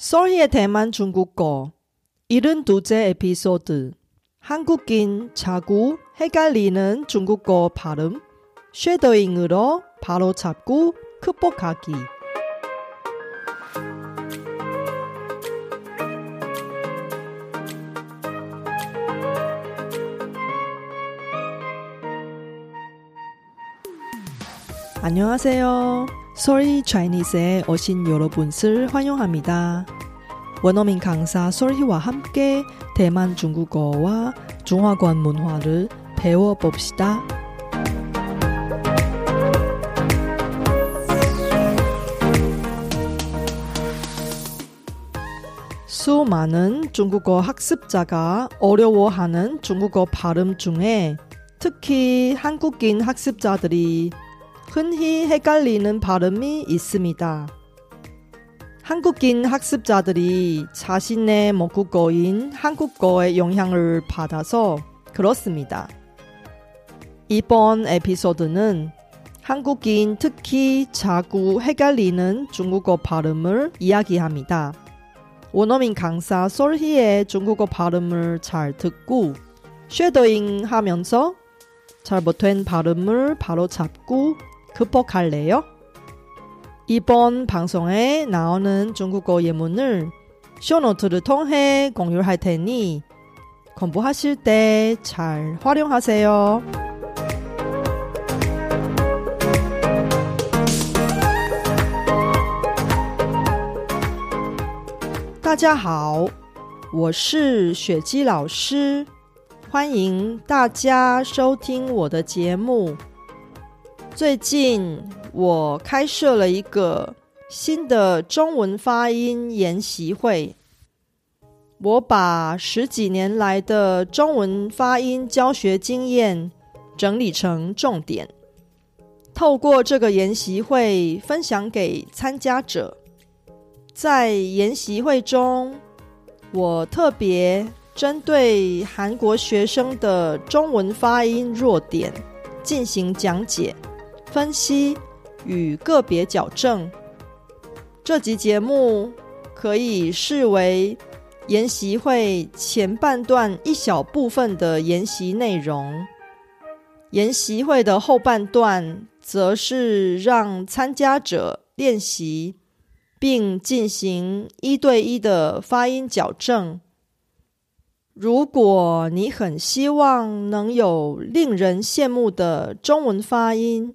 썰희의 대만 중국어 72째 에피소드 한국인 자구 헷갈리는 중국어 발음 쉐더잉으로 바로 잡고 극복하기 안녕하세요. 솔희 차이니스에 오신 여러분을 환영합니다. 원어민 강사 솔희와 함께 대만 중국어와 중화권 문화를 배워봅시다. 수많은 중국어 학습자가 어려워하는 중국어 발음 중에 특히 한국인 학습자들이 흔히 헷갈리는 발음이 있습니다. 한국인 학습자들이 자신의 모국어인 한국어의 영향을 받아서 그렇습니다. 이번 에피소드는 한국인 특히 자꾸 헷갈리는 중국어 발음을 이야기합니다. 원어민 강사 솔희의 중국어 발음을 잘 듣고 쉐더잉 하면서 잘못된 발음을 바로 잡고 극복할래요? 이번 방송에 나오는 중국어 예문을 쇼노트를 통해 공유할 테니 공부하실 때 잘 활용하세요. 最近我开设了一个新的中文发音研习会，我把十几年来的中文发音教学经验整理成重点，透过这个研习会分享给参加者。在研习会中，我特别针对韩国学生的中文发音弱点进行讲解、分析与个别矫正。这集节目可以视为研习会前半段一小部分的研习内容，研习会的后半段则是让参加者练习。并进行一对一的发音矫正。如果你很希望能有令人羡慕的中文发音，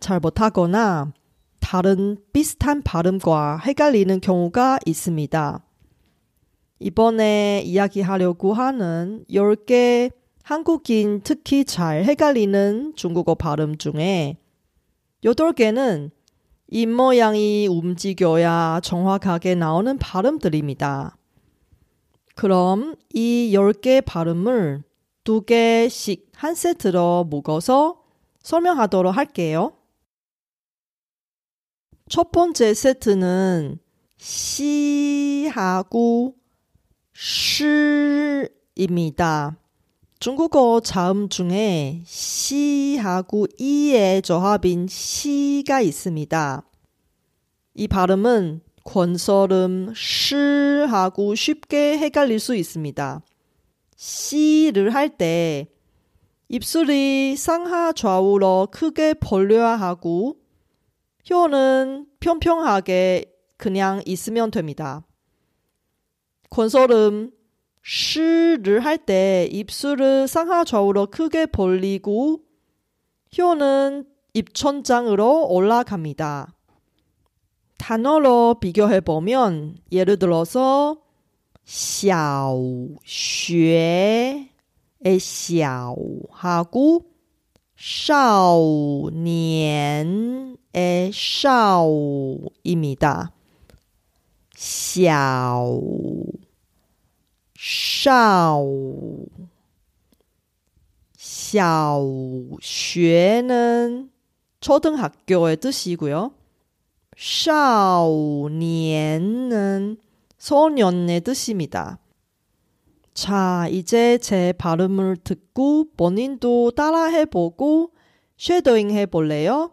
잘 못하거나 다른 비슷한 발음과 헷갈리는 경우가 있습니다. 이번에 이야기하려고 하는 10개 한국인 특히 잘 헷갈리는 중국어 발음 중에 8개는 입모양이 움직여야 정확하게 나오는 발음들입니다. 그럼 이 10개 발음을 두 개씩 한 세트로 묶어서 설명하도록 할게요. 첫 번째 세트는 시하고 시입니다. 중국어 자음 중에 시하고 이의 조합인 시가 있습니다. 이 발음은 권설음 시하고 쉽게 헷갈릴 수 있습니다. 시를 할 때 입술이 상하 좌우로 크게 벌려야 하고 혀는 평평하게 그냥 있으면 됩니다. 권설음 시를 할 때 입술을 상하 좌우로 크게 벌리고 혀는 입천장으로 올라갑니다. 단어로 비교해 보면 예를 들어서 小学의 小하고 少年 에샤오입니다. 샤오 샤오 샤오 쉐는 초등학교의 뜻이고요. 샤오니엔은 소년의 뜻입니다. 자, 이제 제 발음을 듣고 본인도 따라해보고 쉐도잉 해볼래요?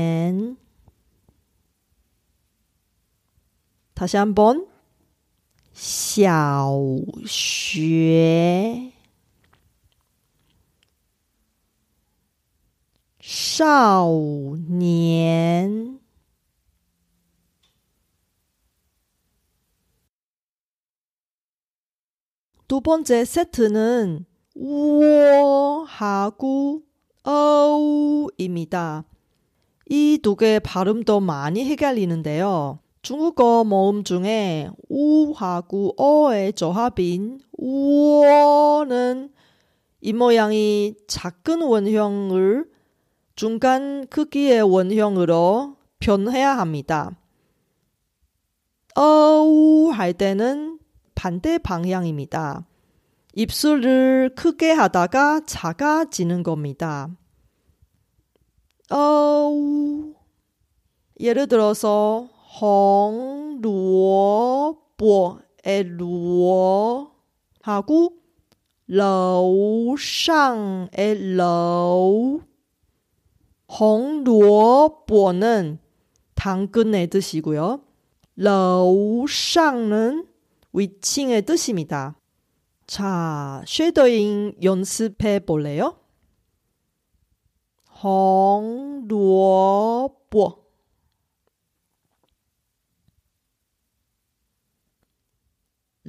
다시 한번 小学少年 두 번째 세트는 우어하고 어우입니다. 이 두 개의 발음도 많이 헷갈리는데요. 중국어 모음 중에 우하고 어의 조합인 우어는 이 모양이 작은 원형을 중간 크기의 원형으로 변해야 합니다. 어우 할 때는 반대 방향입니다. 입술을 크게 하다가 작아지는 겁니다. 어우. 예를 들어서 홍萝卜의 萝 하고 楼上의 楼 홍萝卜는 당근의 뜻이고요. 楼上는 위층의 뜻입니다. 자, 쉐더잉 연습해 볼래요? 红萝卜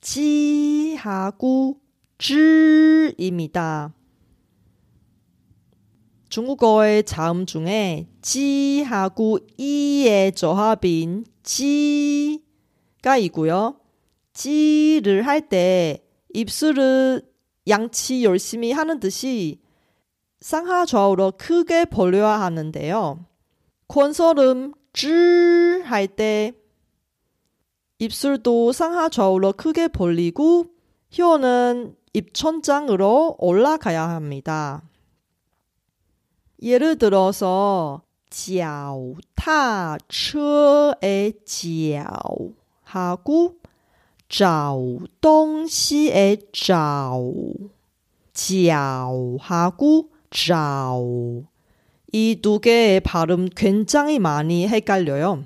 지하고 즈입니다. 중국어의 자음 중에 지하고 이의 조합인 지가 있고요. 지를 할 때 입술을 양치 열심히 하는 듯이 쌍하 좌우로 크게 벌려야 하는데요. 콘솔음 쯔 할 때 입술도 상하 좌우로 크게 벌리고 혀는 입천장으로 올라가야 합니다. 예를 들어서 脚踏车의 脚 하고 找东西의 找脚하고 找이 두 개의 발음 굉장히 많이 헷갈려요.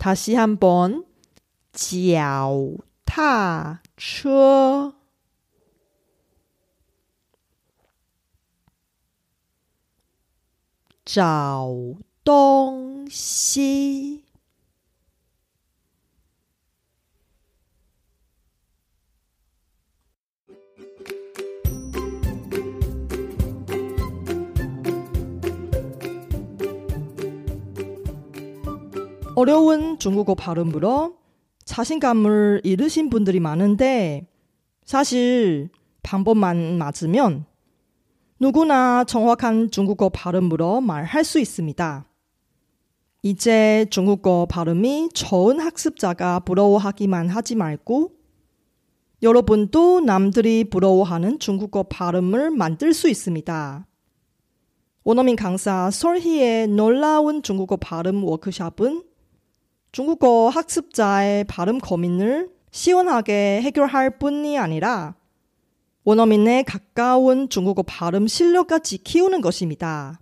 다시 한번 脚踏车 找东西 어려운 중국어 발음으로 자신감을 잃으신 분들이 많은데 사실 방법만 맞으면 누구나 정확한 중국어 발음으로 말할 수 있습니다. 이제 중국어 발음이 좋은 학습자가 부러워하기만 하지 말고 여러분도 남들이 부러워하는 중국어 발음을 만들 수 있습니다. 원어민 강사 설희의 놀라운 중국어 발음 워크샵은 중국어 학습자의 발음 고민을 시원하게 해결할 뿐이 아니라 원어민의 가까운 중국어 발음 실력까지 키우는 것입니다.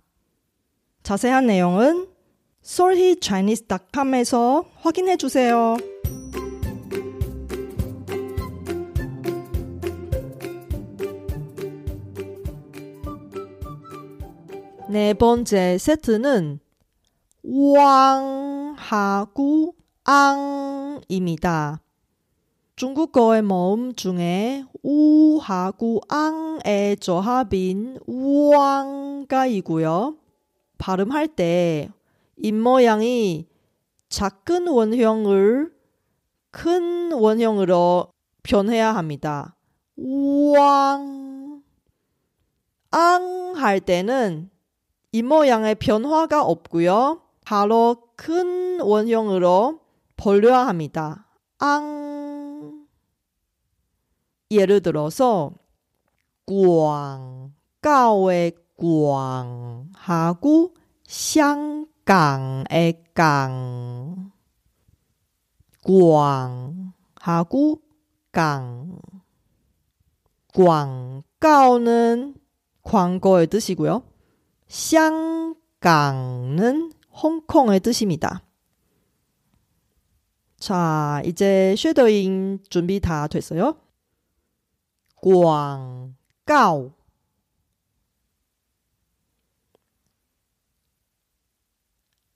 자세한 내용은 solhichinese.com에서 확인해 주세요. 네 번째 세트는 왕 하고 앙입니다. 중국어의 모음 중에 우하고 앙의 조합인 왕가이고요. 발음할 때 입모양이 작은 원형을 큰 원형으로 변해야 합니다. 왕, 앙 할 때는 입모양의 변화가 없고요. 바로 큰 원형으로 벌려야 합니다. 앙. 예를 들어서 광가오의 광하고 샹강의 강 광하고 강 광가오는 광고의 뜻이고요. 샹강은 홍콩의 뜻입니다. 자, 이제 쉐더잉 준비 다 됐어요. 广告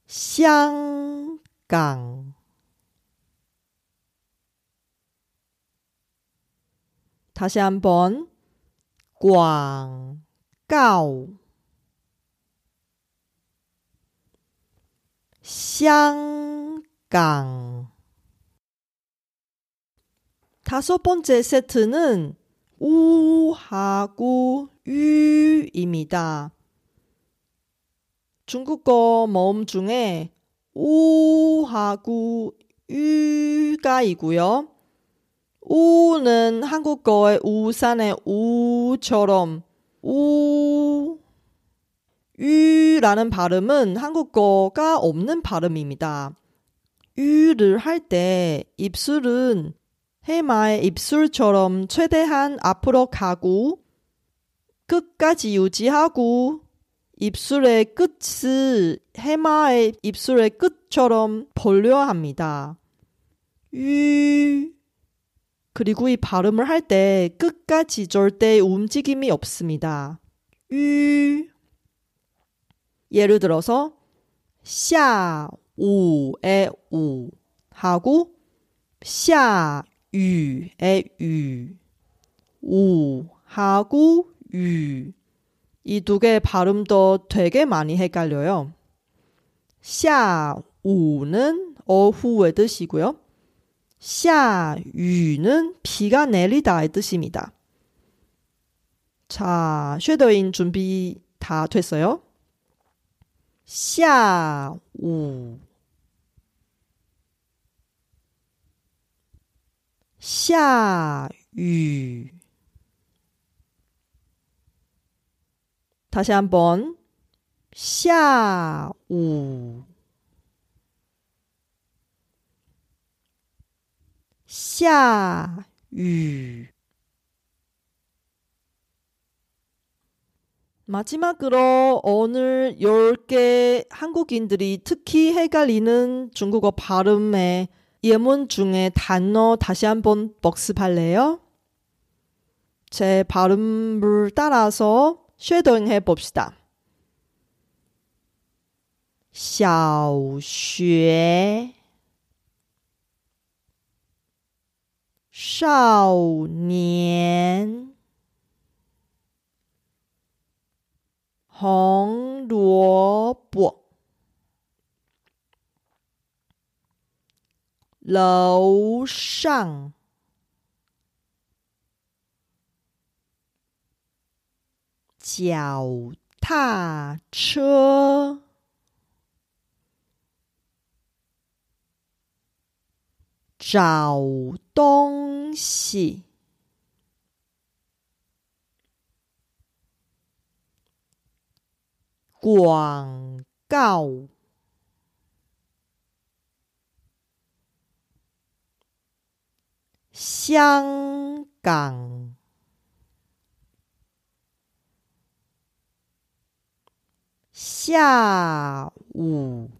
香港 다시 한번 广告 香港 다섯 번째 세트는 우하고 유입니다. 중국어 모음 중에 우하고 유가 있고요. 우는 한국어의 우산의 우처럼 우 유라는 발음은 한국어가 없는 발음입니다. 유를 할 때 입술은 해마의 입술처럼 최대한 앞으로 가고 끝까지 유지하고 입술의 끝을 해마의 입술의 끝처럼 벌려야 합니다. 유 그리고 이 발음을 할 때 끝까지 절대 움직임이 없습니다. 유 예를 들어서 샤우의 우 하고 샤유의 유 우하고 유 이 두 개의 발음도 되게 많이 헷갈려요. 샤우는 어후의 뜻이고요. 샤유는 비가 내리다의 뜻입니다. 자, 쉐더인 준비 다 됐어요? 下午下雨 다시 한번 下午下雨 마지막으로 오늘 10개 한국인들이 특히 헷갈리는 중국어 발음의 예문 중에 단어 다시 한번 복습할래요? 제 발음을 따라서 쉐도잉 해봅시다. 小学少年 红萝卜，楼上，脚踏车，找东西，广告。香港，下午，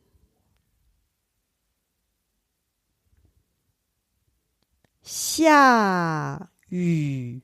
下雨。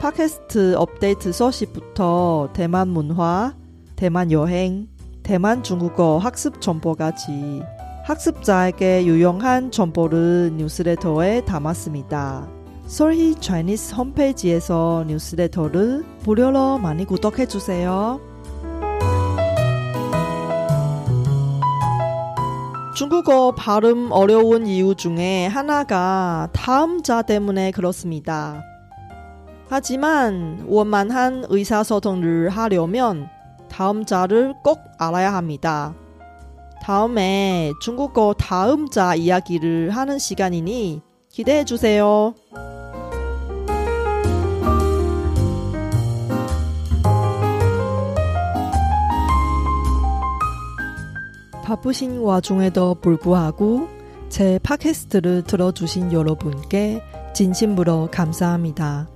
팟캐스트 업데이트 소식부터 대만 문화, 대만 여행, 대만 중국어 학습 정보까지 학습자에게 유용한 정보를 뉴스레터에 담았습니다. 솔희 차이니스 홈페이지에서 뉴스레터를 무료로 많이 구독해 주세요. 중국어 발음 어려운 이유 중에 하나가 다음자 때문에 그렇습니다. 하지만 원만한 의사소통을 하려면 다음자를 꼭 알아야 합니다. 다음에 중국어 다음자 이야기를 하는 시간이니 기대해 주세요. 바쁘신 와중에도 불구하고 제 팟캐스트를 들어주신 여러분께 진심으로 감사합니다.